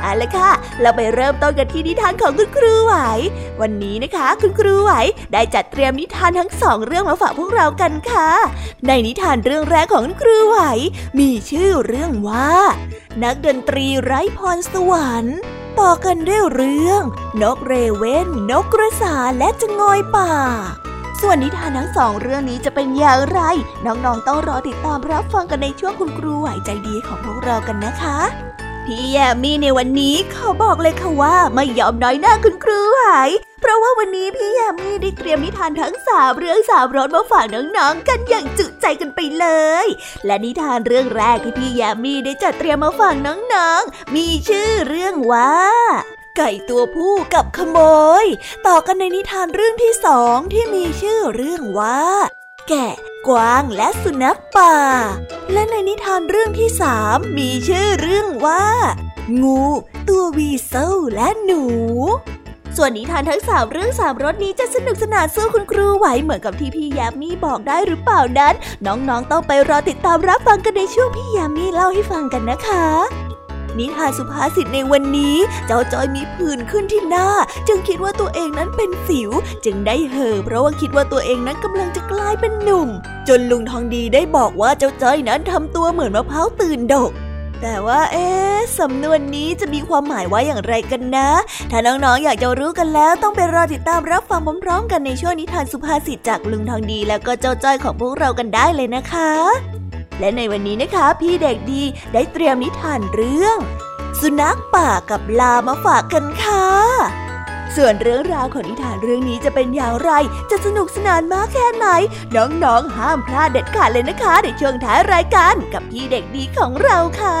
เอาละค่ะ เราไปเริ่มต้นกันที่นิทานของคุณครูไหว วันนี้นะคะ คุณครูไหวได้จัดเตรียมนิทานทั้งสองเรื่องมาฝากพวกเรากันค่ะ ในนิทานเรื่องแรกของคุณครูไหว มีชื่อเรื่องว่า นักดนตรีไร้พรสวรรค์ต่อกันด้วยเรื่อง นกเรเวนนกกระสาและจงอยป่าส่วนนิทานทั้งสองเรื่องนี้จะเป็นอย่างไร น้องๆต้องรอติดตามรับฟังกันในช่วงคุณครูไหวใจดีของพวกเรากันนะคะ พี่แยมมี่ในวันนี้เขาบอกเลยค่ะว่าไม่ยอมน้อยหน้าคุณครูหาย เพราะว่าวันนี้พี่แยมมี่ได้เตรียมนิทานทั้งสามเรื่องสามรสมาฝากน้องๆกันอย่างจุใจกันไปเลย และนิทานเรื่องแรกที่พี่แยมมี่ได้จัดเตรียมมาฝากน้องๆ มีชื่อเรื่องว่าไก่ตัวผู้กับขโมย ต่อกันในนิทานเรื่องที่สองที่มีชื่อเรื่องว่า แกะ กวางและสุนัขป่า และในนิทานเรื่องที่สามมีชื่อเรื่องว่า งู ตัววีเซลและหนู ส่วนนิทานทั้งสามเรื่องสามรสนี้จะสนุกสนานสู้คุณครูไหวเหมือนกับที่พี่ยามีบอกได้หรือเปล่านั้น น้องๆต้องไปรอติดตามรับฟังกันในช่วงพี่ยามีเล่าให้ฟังกันนะคะ นิทานสุภาษิตในวันนี้ เจ้าจอยมีผื่นขึ้นที่หน้า จึงคิดว่าตัวเองนั้นเป็นสิว จึงได้เห่อเพราะว่าคิดว่าตัวเองนั้นกำลังจะกลายเป็นหนุ่ม จนลุงทองดีได้บอกว่าเจ้าจอยนั้นทำตัวเหมือนมะพร้าวตื่นดกแต่ว่าเอ๊ะสำนวนนี้จะมีความหมายว่าอย่างไรกันนะ ถ้าน้องๆออยากจะรู้กันแล้วต้องไปรอติดตามรับฟังพร้อมๆกันในช่วงนิทานสุภาษิตจากลุงทองดี แล้วก็เจ้าจ้อยของพวกเรากันได้เลยนะคะ และในวันนี้นะคะ พี่เด็กดีได้เตรียมนิทานเรื่อง สุนัขป่ากับลามาฝากกันค่ะส่วนเรื่องราวของนิทานเรื่องนี้จะเป็นอย่างไร จะสนุกสนานมากแค่ไหน น้องๆ ห้ามพลาดเด็ดขาดเลยนะคะ ในช่วงท้ายรายการกับพี่เด็กดีของเราค่ะ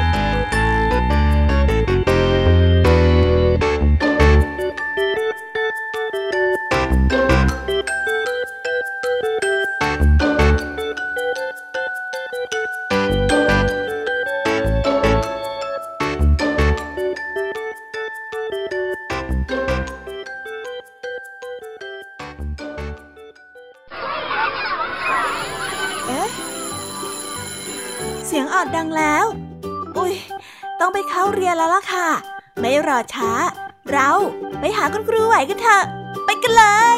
เข้าเรียนแล้วล่ะค่ะ ไม่รอช้า เราไปหาคุณครูไหวกันเถอะ ไปกันเลย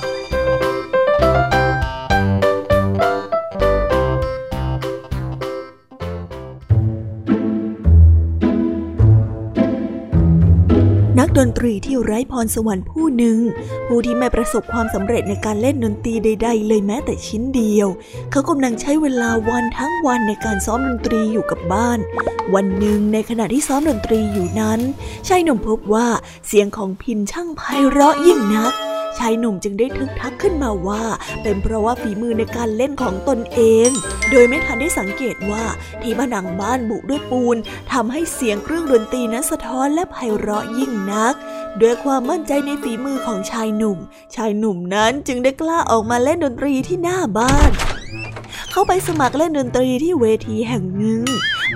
ดนตรีที่ไร้พรสวรรค์ผู้หนึ่ง ผู้ที่ไม่ประสบความสำเร็จในการเล่นดนตรีใด ๆ เลยแม้แต่ชิ้นเดียว เขากำลังใช้เวลาวันทั้งวันในการซ้อมดนตรีอยู่กับบ้าน วันหนึ่งในขณะที่ซ้อมดนตรีอยู่นั้นชายหนุ่มพบว่าเสียงของพินช่างไพเราะยิ่งนักชายหนุ่มจึงได้ทึกทักขึ้นมาว่า เป็นเพราะว่าฝีมือในการเล่นของตนเอง โดยไม่ทันได้สังเกตว่าที่ผนังบ้านบุด้วยปูนทำให้เสียงเครื่องดนตรีนั้นสะท้อนและไพเราะยิ่งนัก ด้วยความมั่นใจในฝีมือของชายหนุ่ม ชายหนุ่มนั้นจึงได้กล้าออกมาเล่นดนตรีที่หน้าบ้าน เขาไปสมัครเล่นดนตรีที่เวทีแห่งหนึ่ง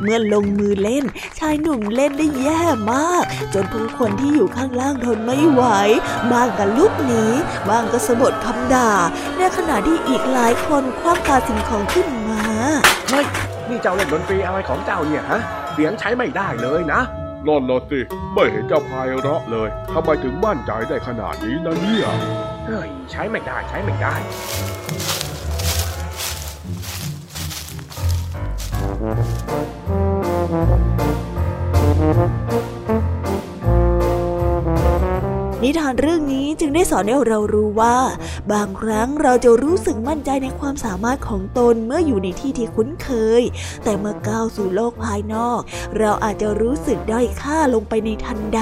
เมื่อลงมือเล่น ชายหนุ่มเล่นได้แย่มาก จนผู้คนที่อยู่ข้างล่างทนไม่ไหว บางก็ลุกหนีบางก็สะบดคำด่า ในขณะที่อีกหลายคนคว้างปาสิ่งของขึ้นมาเฮ้ยนี่เจ้าเล่นดนตรีอะไรของเจ้าเนี่ยฮะเสียงใช้ไม่ได้เลยนะ นอนละสิ ไม่เห็นจะพายเราะเลยทำไมถึงมั่นใจได้ขนาดนี้นะเนี่ยเฮ้ยใช้ไม่ได้ใช้ไม่ได้ นิทานเรื่องนี้จึงได้สอนให้เรารู้ว่า บางครั้งเราจะรู้สึกมั่นใจในความสามารถของตนเมื่ออยู่ในที่ที่คุ้นเคย แต่เมื่อก้าวสู่โลกภายนอก เราอาจจะรู้สึกด้อยค่าลงไปในทันใด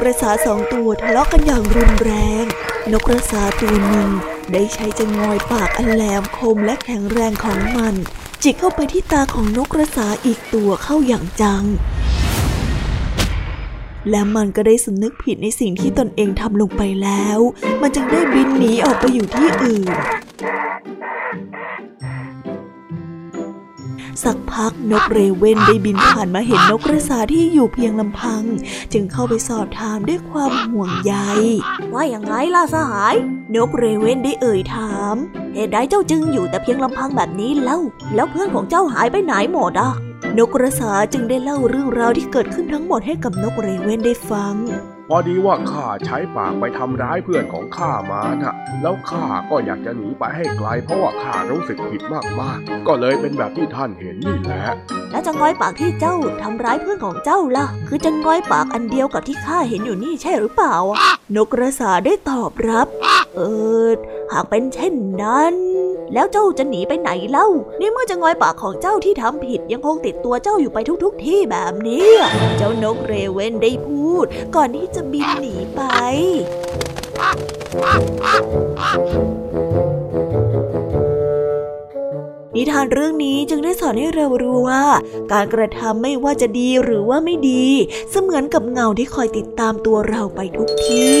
กระสาสองตัวทะเลาะกันอย่างรุนแรง นกกระสาตัวหนึ่งได้ใช้จงอยปากอันแหลมคมและแข็งแรงของมัน จิกเข้าไปที่ตาของนกกระสาอีกตัวเข้าอย่างจัง และมันก็ได้สำนึกผิดในสิ่งที่ตนเองทำลงไปแล้ว มันจึงได้บินหนีออกไปอยู่ที่อื่น สักพักนกเรเว่นได้บินผ่านมาเห็นนกกระสาที่อยู่เพียงลำพัง จึงเข้าไปสอบถามด้วยความห่วงใยว่าอย่างไงล่ะสหาย นกเรเว่นได้เอ่ยถาม เหตุใดเจ้าจึงอยู่แต่เพียงลำพังแบบนี้เล่า แล้วเพื่อนของเจ้าหายไปไหนหมดอะนกกระสาจึงได้เล่าเรื่องราวที่เกิดขึ้นทั้งหมดให้กับนกเรเว่นได้ฟัง พอดีว่าข้าใช้ปากไปทำร้ายเพื่อนของข้ามานะแล้วข้าก็อยากจะหนีไปให้ไกล เพราะว่าข้ารู้สึกผิดมากๆ ก็เลยเป็นแบบที่ท่านเห็นนี่แหละ แล้วจะง้อยปากที่เจ้าทำร้ายเพื่อนของเจ้าล่ะ คือจะง้อยปากอันเดียวกับที่ข้าเห็นอยู่นี่ใช่หรือเปล่า นกกระสาได้ตอบรับ เออ หากเป็นเช่นนั้นแล้วเจ้าจะหนีไปไหนเล่านี่เมื่อจะง้อยปากของเจ้าที่ทำผิดยังคงติดตัวเจ้าอยู่ไปทุกๆทที่แบบนี้ เจ้านกเรเวนได้พูด ก่อนที่จะบินหนีไป นิทานเรื่องนี้จึงได้สอนให้เรารู้ว่า การกระทำไม่ว่าจะดีหรือว่าไม่ดี เสมือนกับเงาที่คอยติดตามตัวเราไปทุกที่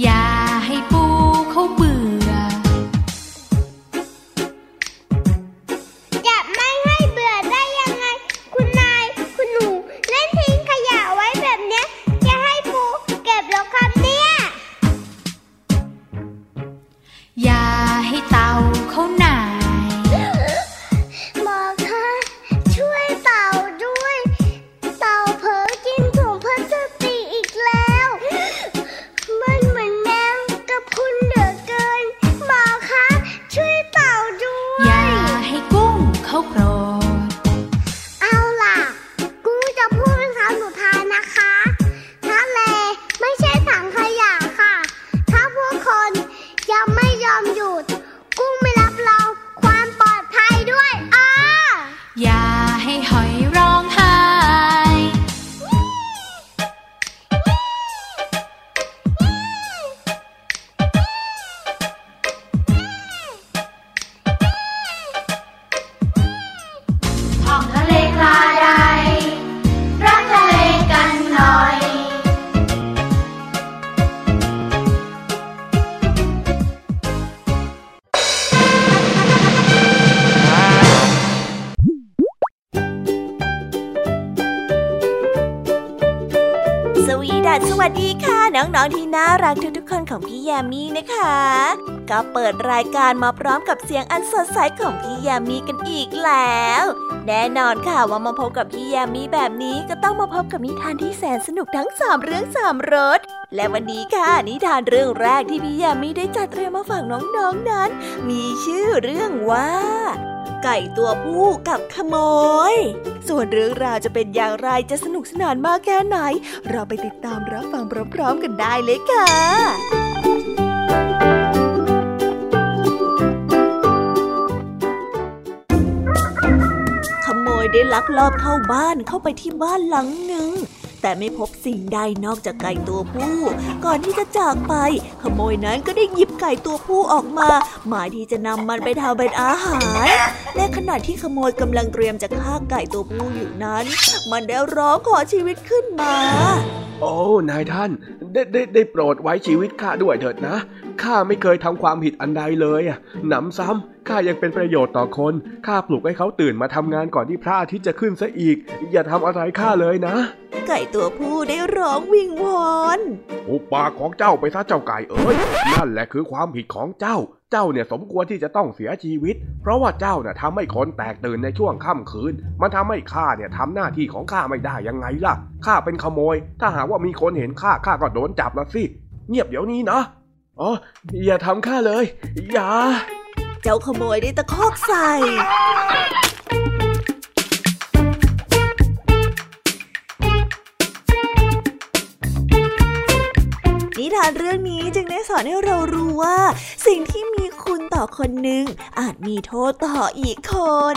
คุ ของพี่ยามีนะคะ ก็เปิดรายการมาพร้อมกับเสียงอันสดใสของพี่ยามีกันอีกแล้ว แน่นอนค่ะว่ามาพบกับพี่ยามีแบบนี้ก็ต้องมาพบกับนิทานที่แสนสนุกทั้งสามเรื่องสามรสและวันนี้ค่ะนิทานเรื่องแรกที่พี่ยามีได้จัดเตรียมมาฝากน้องๆนนั้น มีชื่อเรื่องว่า ไก่ตัวผู้กับขโมย ส่วนเรื่องราวจะเป็นอย่างไรจะสนุกสนานมากแค่ไหน เราไปติดตามรับฟังพร้อมๆกันได้เลยค่ะ ได้ลักลอบเข้าบ้านเข้าไปที่บ้านหลังหนึ่ง แต่ไม่พบสิ่งใดนอกจากไก่ตัวผู้ ก่อนที่จะจากไป ขโมยนั้นก็ได้หยิบไก่ตัวผู้ออกมา หมายที่จะนำมันไปทำเป็นอาหาร และขณะที่ขโมยกำลังเตรียมจะฆ่าไก่ตัวผู้อยู่นั้น มันได้ร้องขอชีวิตขึ้นมา โอ้ นายท่าน ได้ได้ได้โปรดไว้ชีวิตข้าด้วยเถิดนะ ข้าไม่เคยทำความผิดอันใดเลยอะหนำซ้ำข้ายังเป็นประโยชน์ต่อคน ข้าปลุกให้เขาตื่นมาทำงานก่อนที่พระอาทิตย์จะขึ้นซะอีก อย่าทำอะไรข้าเลยนะ ไก่ตัวผู้ได้ร้องวิงวอนอุปากของเจ้าไปซะเจ้าไก่เอ้ยนั่นแหละคือความผิดของเจ้า เจ้าเนี่ยสมควรที่จะต้องเสียชีวิต เพราะว่าเจ้าเนี่ยทำให้คนแตกตื่นในช่วงค่ำคืน มันทำให้ข้าเนี่ยทำหน้าที่ของข้าไม่ได้ยังไงล่ะ ข้าเป็นขโมย ถ้าหากว่ามีคนเห็นข้าข้าก็โดนจับละสิ เงียบเดี๋ยวนี้นะ อ๋อ อย่าทำข้าเลย อย่า เจ้าขโมยได้ตะคอกใส่ ทานเรื่องนี้จึงได้สอนให้เรารู้ว่า สิ่งที่มีคุณต่อคนหนึ่งอาจมีโทษต่ออีกคน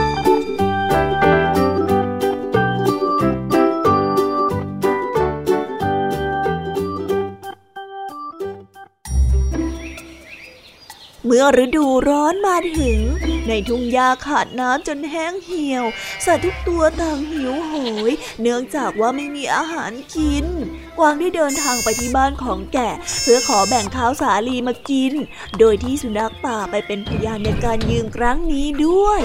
มื่อฤดูร้อนมาถึง ในทุ่งหญ้าขาดน้ำจนแห้งเหี่ยว สัตว์ทุกตัวต่างหิวโหย เนื่องจากว่าไม่มีอาหารกิน กวางได้เดินทางไปที่บ้านของแกะ เพื่อขอแบ่งข้าวสาลีมากิน โดยที่สุนัขป่าไปเป็นพยานในการยืมครั้งนี้ด้วย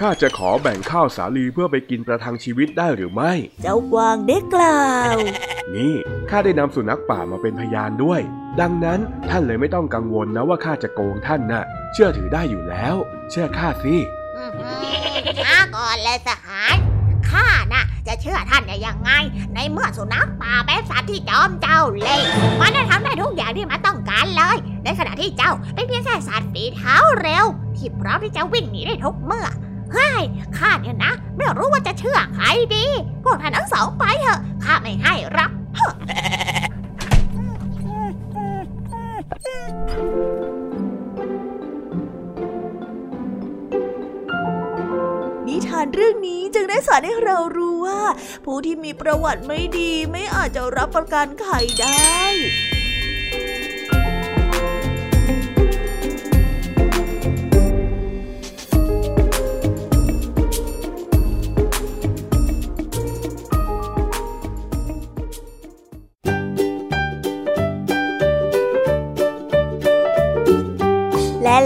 ข้าจะขอแบ่งข้าวสาลีเพื่อไปกินประทังชีวิตได้หรือไม่ เจ้ากวางได้กล่าว นี่ข้าได้นำสุนัขป่ามาเป็นพยานด้วย ดังนั้นท่านเลยไม่ต้องกังวลนะว่าข้าจะโกงท่านนะ่ะ เชื่อถือได้อยู่แล้ว เชื่อข้าสิอื้อหือช้าก่อนเลยสหายข้าน่ะ จะเชื่อท่านได้ยังไง ในเมื่อสุนัขป่าเป็นสัตว์ที่จอมเจ้าเล่ห์มันได้ทำได้ทุกอย่างที่มันต้องการเลย ในขณะที่เจ้าเป็นเพียงแค่สัตว์ฝีเท้าเร็ว ที่พร้อมที่จะวิ่งหนีได้ทุกเมื่อ เฮ้ยข้าเนี่ยนะ ไม่รู้ว่าจะเชื่อใครดีพวกท่านทั้งสองไปเถอะข้าไม่ให้รับนิทานเรื่องนี้จึงได้สอนให้เรารู้ว่า ผู้ที่มีประวัติไม่ดีไม่อาจจะรับประกันไข่ได้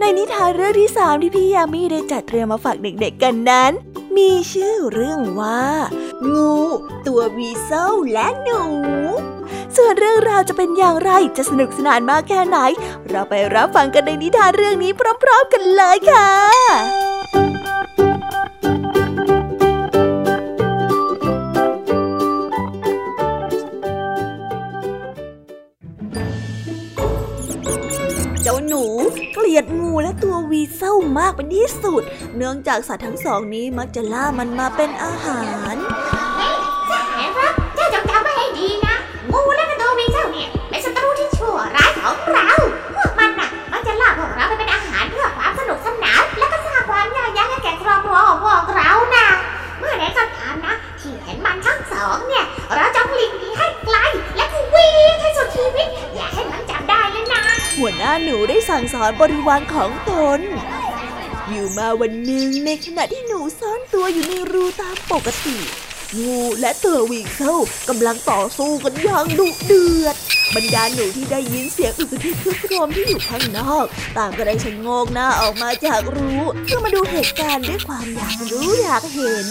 ในนิทานเรื่องที่สามที่พี่ยามีได้จัดเตรียมมาฝากเด็กๆกันนั้น มีชื่อเรื่องว่า งู ตัววีเซลและหนู ส่วนเรื่องราวจะเป็นอย่างไรจะสนุกสนานมากแค่ไหน เราไปรับฟังกันในนิทานเรื่องนี้พร้อมๆกันเลยค่ะเจ้าหนู ลียดงูและตัววีเศร้ามากเป็นที่สุด เนื่องจากสัตว์ทั้งสองนี้มักจะล่ามันมาเป็นอาหาร อนบริวารของตน อยู่มาวันหนึ่งในขณะที่หนูซ่อนตัวอยู่ในรูตามปกติ งูและตัววีเคิลกำลังต่อสู้กันอย่างดุเดือด บรรดาหนูที่ได้ยินเสียงอึกทึกคึกโครมที่อยู่ข้างนอก ต่างก็ได้ชะโงกหน้าออกมาจากรูเพื่อมาดูเหตุการณ์ด้วยความอยากรู้อยากเห็น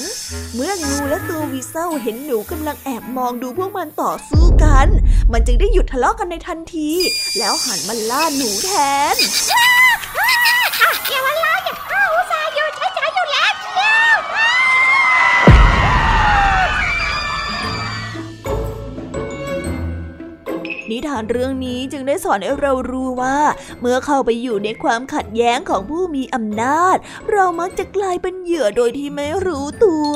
เมื่องูและตัววีเซลเห็นหนูกำลังแอบมองดูพวกมันต่อสู้กัน มันจึงได้หยุดทะเลาะกันในทันที แล้วหันมาล่าหนูแทนอย่ามาล่าอย่าเข้าซาห์อยู่ใช้ใจอยู่แล้วเชียวนิทานเรื่องนี้จึงได้สอนให้เรารู้ว่า เมื่อเข้าไปอยู่ในความขัดแย้งของผู้มีอำนาจ เรามักจะกลายเป็นเหยื่อโดยที่ไม่รู้ตัว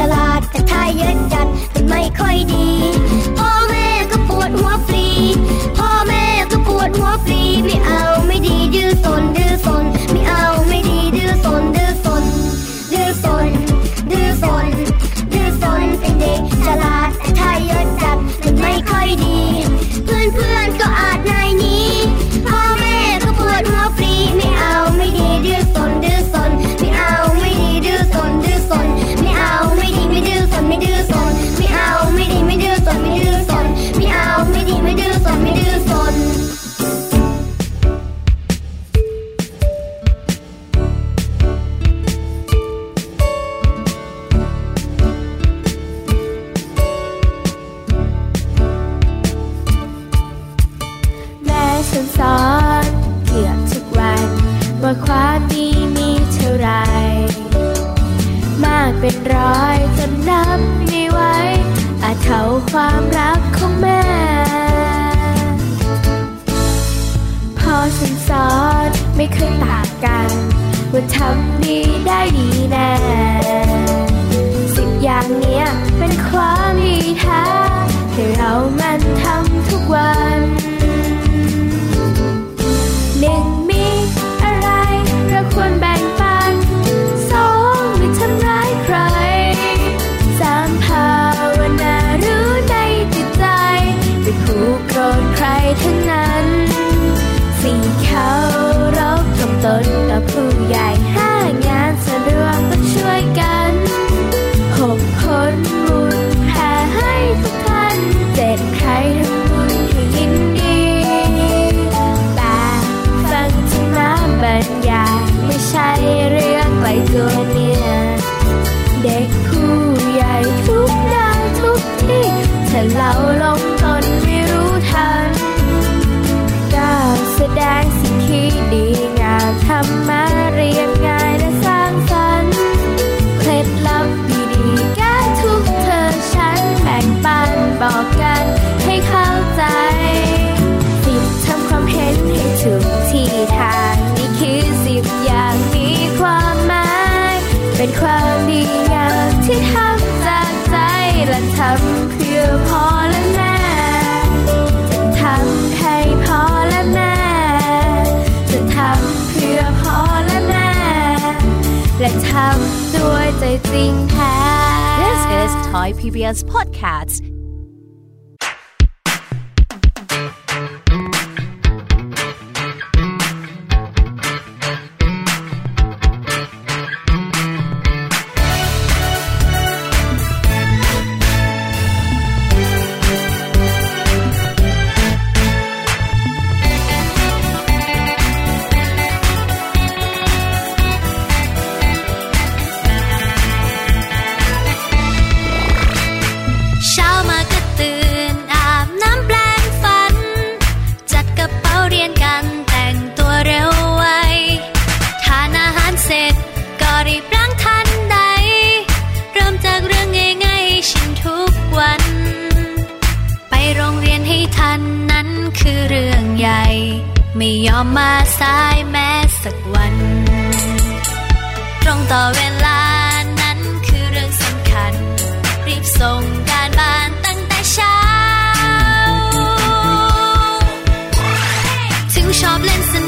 a lot, the tired. ฉันทุกวัน ไปโรงเรียนให้ทันนั้นคือเรื่องใหญ่ ไม่ยอมมาสายแม้สักวัน ตรงต่อเวลานั้นคือเรื่องสำคัญ รีบส่งการบ้านตั้งแต่เช้า ถึงชอบเล่นสน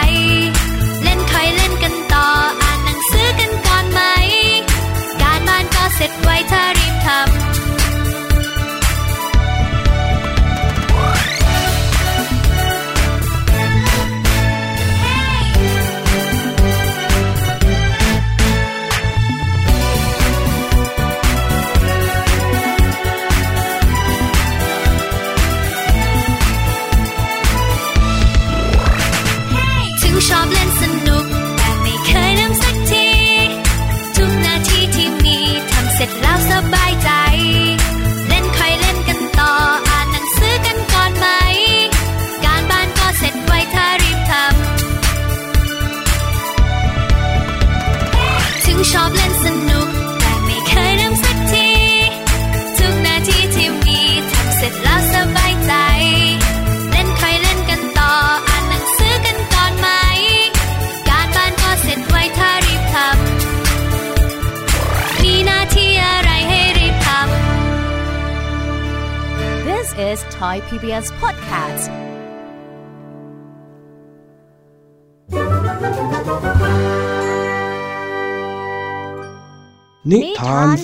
set white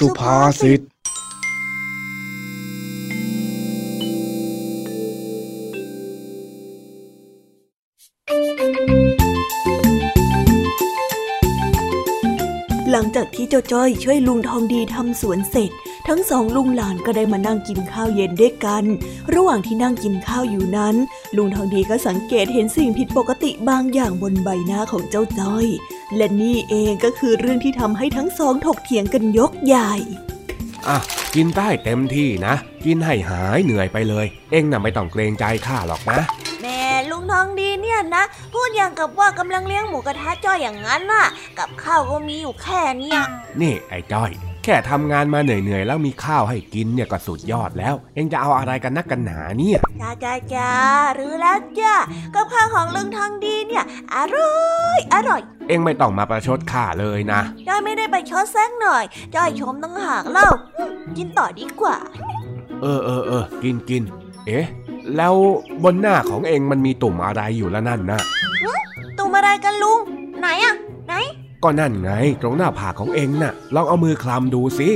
สุภาษิต จากที่เจ้าจ้อยช่วยลุงทองดีทำสวนเสร็จ ทั้งสองลุงหลานก็ได้มานั่งกินข้าวเย็นด้วยกัน ระหว่างที่นั่งกินข้าวอยู่นั้น ลุงทองดีก็สังเกตเห็นสิ่งผิดปกติบางอย่างบนใบหน้าของเจ้าจ้อย และนี่เองก็คือเรื่องที่ทำให้ทั้งสองถกเถียงกันยกใหญ่อะกินได้เต็มที่นะ กินให้หายเหนื่อยไปเลย เอ็งน่ะไม่ต้องเกรงใจข้าหรอกนะแม่ ลุงทองดีเนี่ยนะ พูดอย่างกับว่ากำลังเลี้ยงหมูกระทะจ้อยอย่างนั้นน่ะ กับข้าวก็มีอยู่แค่เนี่ยนี่ไอ้จ้อย แค่ทำงานมาเหนื่อยๆแล้วมีข้าวให้กินเนี่ยก็สุดยอดแล้ว เอ็งจะเอาอะไรกันนักกันหนาเนี่ยจ้าจ้าจ้าหรือแล้วจ้ากับข้าวของลุงทองดีเนี่ย อร่อยอร่อย เอ็งไม่ต้องมาประชดข้าเลยนะจ้อยไม่ได้ไปชดแซงหน่อยจ้อยชมตั้งหากเล่าอืมกินต่อดีกว่า เออเออเออกินกินเอ๊ะ แล้วบนหน้าของเอ็งมันมีตุ่มอะไรอยู่แล้วนั่นนะตุ่มอะไรกันลุง ไหนอะไหน ก็นั่นไง ตรงหน้าผากของเอ็งน่ะ ลองเอามือคลำดูสิ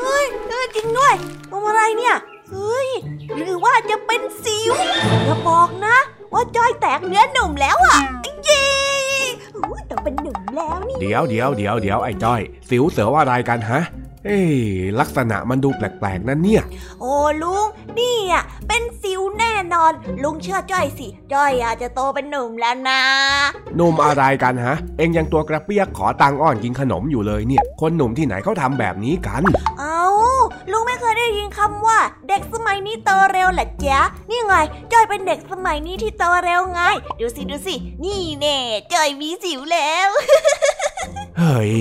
เฮ้ยเออจริงด้วยตุ่มอะไรเนี่ยเฮ้ยหรือว่าจะเป็นสิวอย่าบอกนะ ว่าจ้อยแตกเนื้อหนุ่มแล้วอะเย้อุ๊ยต้องเป็นหนุ่มแล้วนี่เดี๋ยวเดี๋ยวเดี๋ยวเดี๋ยวไอ้จ้อย สิวเสือว่าอะไรกันฮะ เอ้ยลักษณะมันดูแปลกๆนั่นเนี่ย โอ้ลุงนี่อะเป็นสิวแน่นอน ลุงเชื่อจ้อยสิ จ้อยอาจจะโตเป็นหนุ่มแล้วนะหนุ่มอะไรกันฮะ เอ็งยังตัวกระเปียกขอตังค์อ้อนกินขนมอยู่เลยเนี่ย คนหนุ่มที่ไหนเขาทำแบบนี้กัน เอาลุงไม่เคยได้ยินคำว่า เด็กสมัยนี้โตเร็วเหรอจ๊ะนี่ไง จ้อยเป็นเด็กสมัยนี้ที่โตเร็วไง ดูสิดูสิ นี่แน่จ้อยมีสิวแล้ว เฮ้ย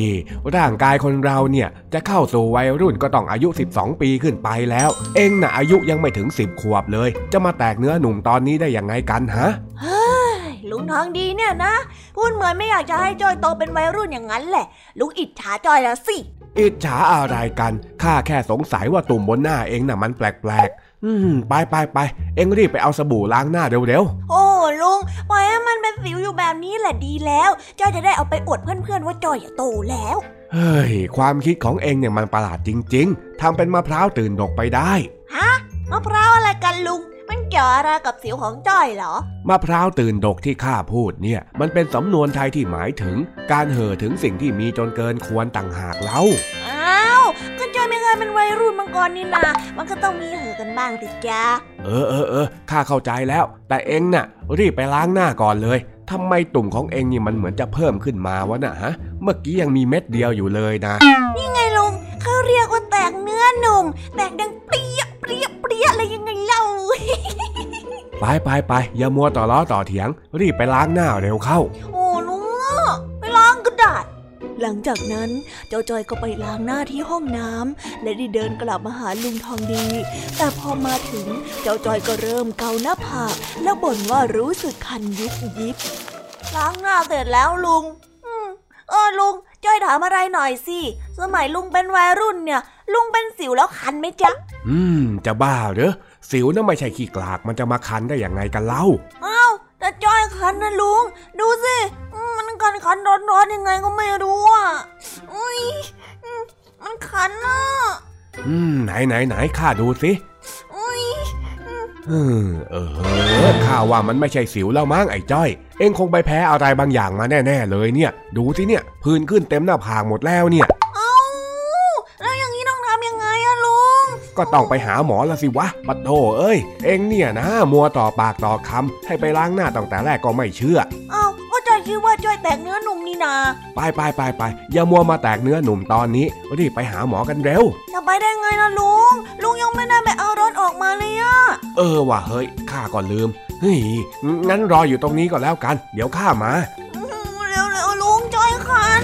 ร่างกายคนเราเนี่ยจะเข้าสู่วัยรุ่นก็ต้องอายุ 12 ปีขึ้นไปแล้ว เอ็งน่ะอายุยังไม่ถึง 10 ขวบเลย จะมาแตกเนื้อหนุ่มตอนนี้ได้ยังไงกันฮะเฮ้ยลุงทองดีเนี่ยนะ พูดเหมือนไม่อยากจะให้จ้อยโตเป็นวัยรุ่นอย่างนั้นแหละ ลุงอิจฉาจ้อยแล้วสิ อิจฉาอะไรกันข้าแค่สงสัยว่าตุ่มบนหน้าเองน่ะมันแปลกๆ อืมไปไปไปเอ็งรีบไปเอาสบู่ล้างหน้าเร็วโอ้ลุงปล่อยให้มันเป็นสิวอยู่แบบนี้แหละดีแล้วจ้อยจะได้เอาไปอวดเพื่อนๆว่าจ้อยอะโตแล้วๆ เฮ้ย ความคิดของเอ็งเนี่ยมันประหลาดจริง ๆ ทำเป็นมะพร้าวตื่นดกไปได้ ฮะ มะพร้าวอะไรกันลุง มันเกี่ยวอะไรกับสิวของจ้อยเหรอ มะพร้าวตื่นดกที่ข้าพูดเนี่ย มันเป็นสำนวนไทยที่หมายถึง การเห่อถึงสิ่งที่มีจนเกินควรต่างหากเล่าอ้าวก็จ้อยไม่เคยเป็นวัยรุ่นมาก่อนนี่นา มันก็ต้องมีเห่อกันบ้างสิจ้าเออเออเออข้าเข้าใจแล้ว แต่เอ็งน่ะ รีบไปล้างหน้าก่อนเลย ทำไมตุ่มของเอ็งนี่มันเหมือนจะเพิ่มขึ้นมาวะน่ะฮะ เมื่อกี้ยังมีเม็ดเดียวอยู่เลยนะ นี่ไงลุงเขาเรียกว่าแตกเนื้อหนุ่ม แตกดังเปรี้ยเปรี้ยเปรี้ยอะไรยังไงเล่า ไปไปไปอย่ามัวต่อล้อต่อเถียง รีบไปล้างหน้าเร็วเข้า โอ้ลุงอะไปล้างก็ได้ หลังจากนั้นเจ้าจอยก็ไปล้างหน้าที่ห้องน้ำและได้เดินกลับมาหาลุงทองดี แต่พอมาถึงเจ้าจอยก็เริ่มเกาหน้าผากแล้วบ่นว่ารู้สึกคันยิบยิบล้างหน้าเสร็จแล้วลุง อืมเออลุงจ้อยถามอะไรหน่อยสิ สมัยลุงเป็นวัยรุ่นเนี่ย ลุงเป็นสิวแล้วคันไหมจ๊ะ อืม จะบ้าเหรอ สิวน่ะไม่ใช่ขี้กลาก มันจะมาคันได้อย่างไงกันเล่า อ้าว แต่จ้อยคันนะลุง ดูสิอืมมันคันคันร้อนร้อนๆยังไงก็ไม่รู้อะอุ้ยอืมมันคันอะอืมไหนไหนไหนข้าดูสิอุ้ยเออเออข้าว่ามันไม่ใช่สิวแล้วมั้งไอ้จ้อย เอ็งคงไปแพ้อะไรบางอย่างมาแน่ ๆ เลยเนี่ย ดูสิเนี่ย พื้นขึ้นเต็มหน้าผากหมดแล้วเนี่ยเอ้าแล้วอย่างนี้ต้องทำยังไงอะลุง ก็ต้องไปหาหมอละสิวะ ปัดโถเอ้ย เอ็งเนี่ยนะ มัวต่อปากต่อคำ ให้ไปล้างหน้าตั้งแต่แรกก็ไม่เชื่อเอ้าก็จ้อยคิดว่าจ้อยแตกเนื้อหนุ่มนี่นาไปไปไปไปอย่ามัวมาแตกเนื้อหนุ่มตอนนี้ รีบไปหาหมอกันเร็ว จะไปได้ไงนะลุง ลุงยังไม่ได้ไปเอารถออกมาเลยอะเออว่ะเฮ้ย ข้าก็ลืม เฮ้ย งั้นรออยู่ตรงนี้ก็แล้วกัน เดี๋ยวข้ามาอื้อหือเร็วๆลุงจ้อยคัน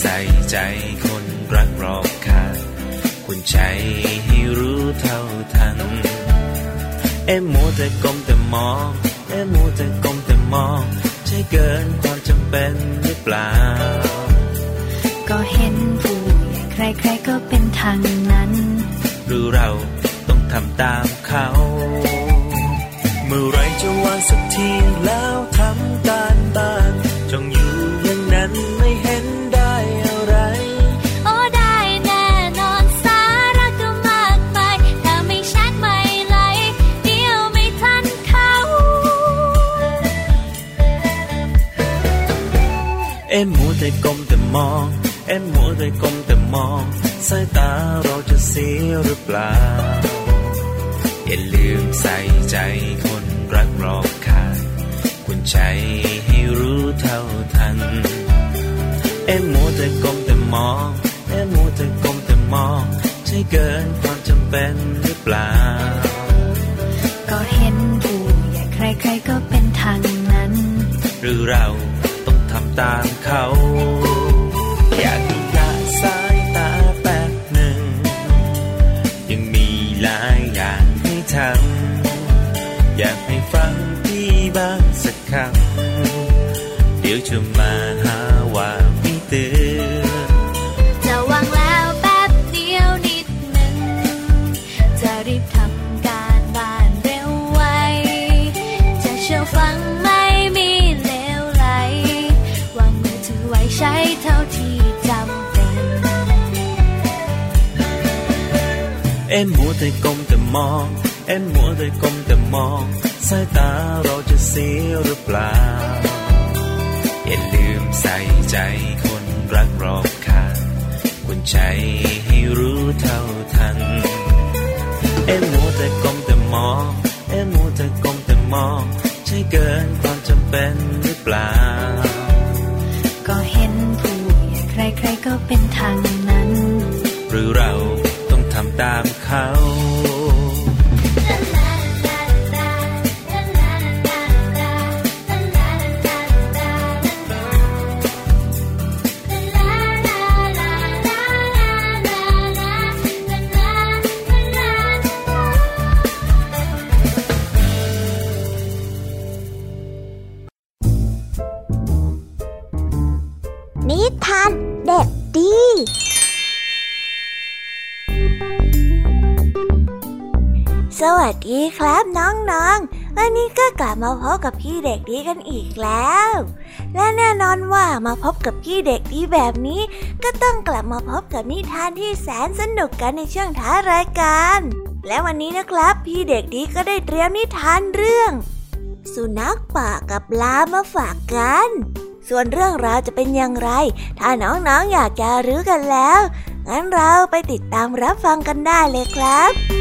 ใส่ใจคนรักรอบค่าคุณใจให้รู้เท่าทัน เอ็มมัวแต่ก้มแต่มอง เอ็มมัวแต่ก้มแต่มอง ใช่เกินความจำเป็นหรือเปล่า ก็เห็นผู้ใหญ่ใครๆก็เป็นทางนั้น หรือเราทำตามเขา กินความจำเป็นหรือเปล่า ก็เห็นผู้ใหญ่ใครๆก็เป็นทางนั้น หรือเราต้องทำำตามเขา อยาก อ็มมัวแต่ก้มแต่มอง เอ็มมัวแต่ก้มแต่มอง สายตาเราจะเสียหรือเปล่า อย่าลืมใส่ใจคนรักรอบข้างควรใจให้รู้เท่าทัน เอ็มมัวแต่ก้มแต่มอง เอ็มมัวแต่ก้มแต่มอง ใช่เกินความจำเป็นหรือเปล่า ก็เห็นผู้ใหญ่ใครๆก็เป็นทาง สวัสดีครับน้องๆ วันนี้ก็กลับมาพบกับพี่เด็กดีกันอีกแล้ว และแน่นอนว่ามาพบกับพี่เด็กดีแบบนี้ ก็ต้องกลับมาพบกับนิทานที่แสนสนุกกันในช่วงท้ารายการ และวันนี้นะครับ พี่เด็กดีก็ได้เตรียมนิทานเรื่อง สุนัขป่ากับปลามาฝากกัน ส่วนเรื่องราวจะเป็นอย่างไร ถ้าน้องๆออยากจะรู้กันแล้ว งั้นเราไปติดตามรับฟังกันได้เลยครับ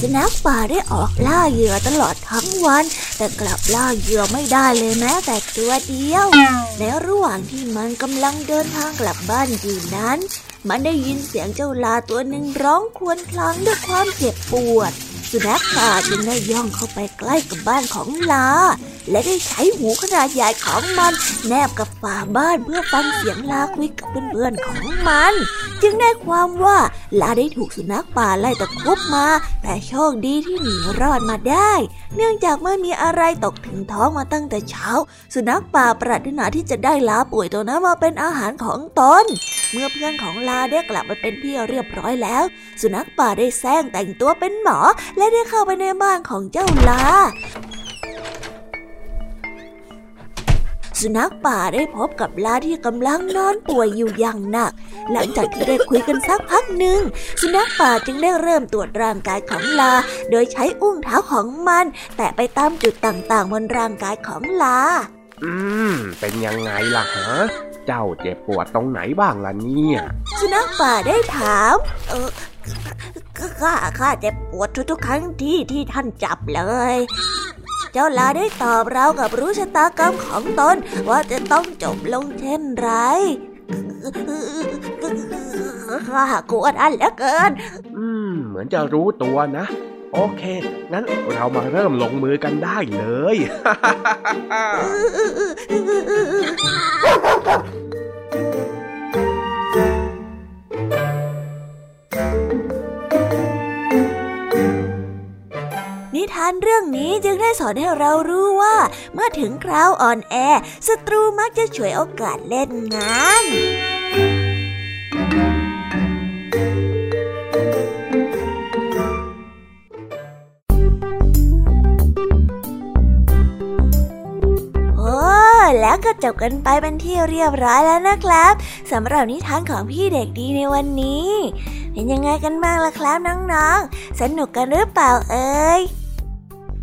สุนัขป่าได้ออกล่าเหยื่อตลอดทั้งวัน แต่กลับล่าเหยื่อไม่ได้เลยแม้แต่ตัวเดียว ในระหว่างที่มันกำลังเดินทางกลับบ้านอยู่นั้น มันได้ยินเสียงเจ้าลาตัวหนึ่งร้องครวญครางด้วยความเจ็บปวด สุนัขป่าจึงได้ย่องเข้าไปใกล้กับบ้านของลา และได้ใช้หูขนาดใหญ่ของมัน แนบกับฝาบ้านเพื่อฟังเสียงลาคุยกับเพื่อนๆของมัน จึงได้ความว่าลาได้ถูกสุนัขป่าไล่ตะครุบมา แต่โชคดีที่หนีรอดมาได้ เนื่องจากไม่มีอะไรตกถึงท้องมาตั้งแต่เช้า สุนัขป่าปรารถนาที่จะได้ลาป่วยตัวนั้นมาเป็นอาหารของตนเมื่อเพื่อนของลาได้กลับมาเป็นที่เรียบร้อยแล้ว สุนัขป่าได้แซงแต่งตัวเป็นหมอและได้เข้าไปในบ้านของเจ้าลา สุนัขป่าได้พบกับลาที่กำลังนอนป่วยอยู่อย่างหนัก หลังจากที่ได้คุยกันสักพักหนึ่ง สุนัขป่าจึงได้เริ่มตรวจร่างกายของลา โดยใช้อุ้งเท้าของมัน แตะไปตามจุดต่างๆบนร่างกายของลา อืม เป็นยังไงล่ะฮะเจ้าเจ็บปวดตรงไหนบ้างล่ะเนี่ย สุนัขป่าได้ถาม เออ ข้าข้าเจ็บปวดทุกๆครั้งที่ที่ท่านจับเลย เจ้าลาได้ตอบเรากับรู้ชะตากรรมของตนว่าจะต้องจบลงเช่นไรข้ากลัวท่านเหลือเกิน อืม เหมือนจะรู้ตัวนะ โอเค งั้นเรามาเริ่มลงมือกันได้เลยนิ ทานเรื่องนี้จึงได้สอนให้เรารู้ว่า เมื่อถึงคราวอ่อนแอศัตรูมักจะฉวยโอกาสเล่นงานโอ้แล้วก็จบกันไปเป็นที่เรียบร้อยแล้วนะครับสำหรับนิทานของพี่เด็กดีในวันนี้ เป็นยังไงกันบ้างล่ะครับน้องๆ สนุกกันหรือเปล่าเอ่ย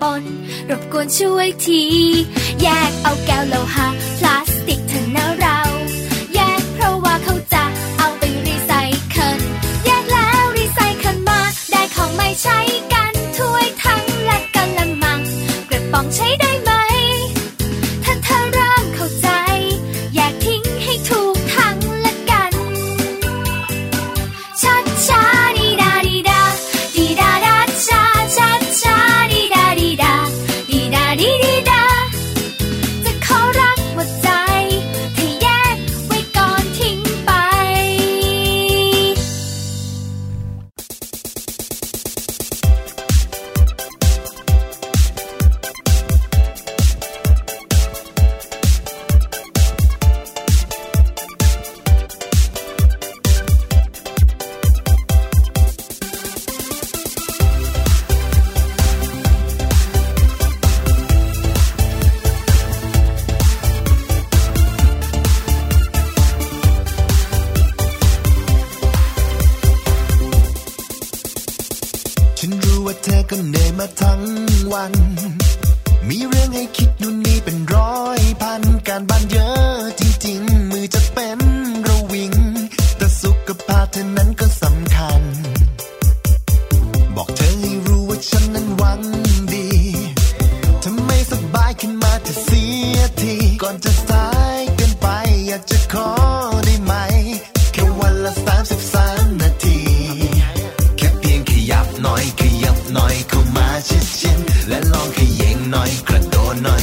ปนรบกวนช่วยที แยกเอาแก้วโลหะ และลองขยิงหน่อยกระโดดหน่อย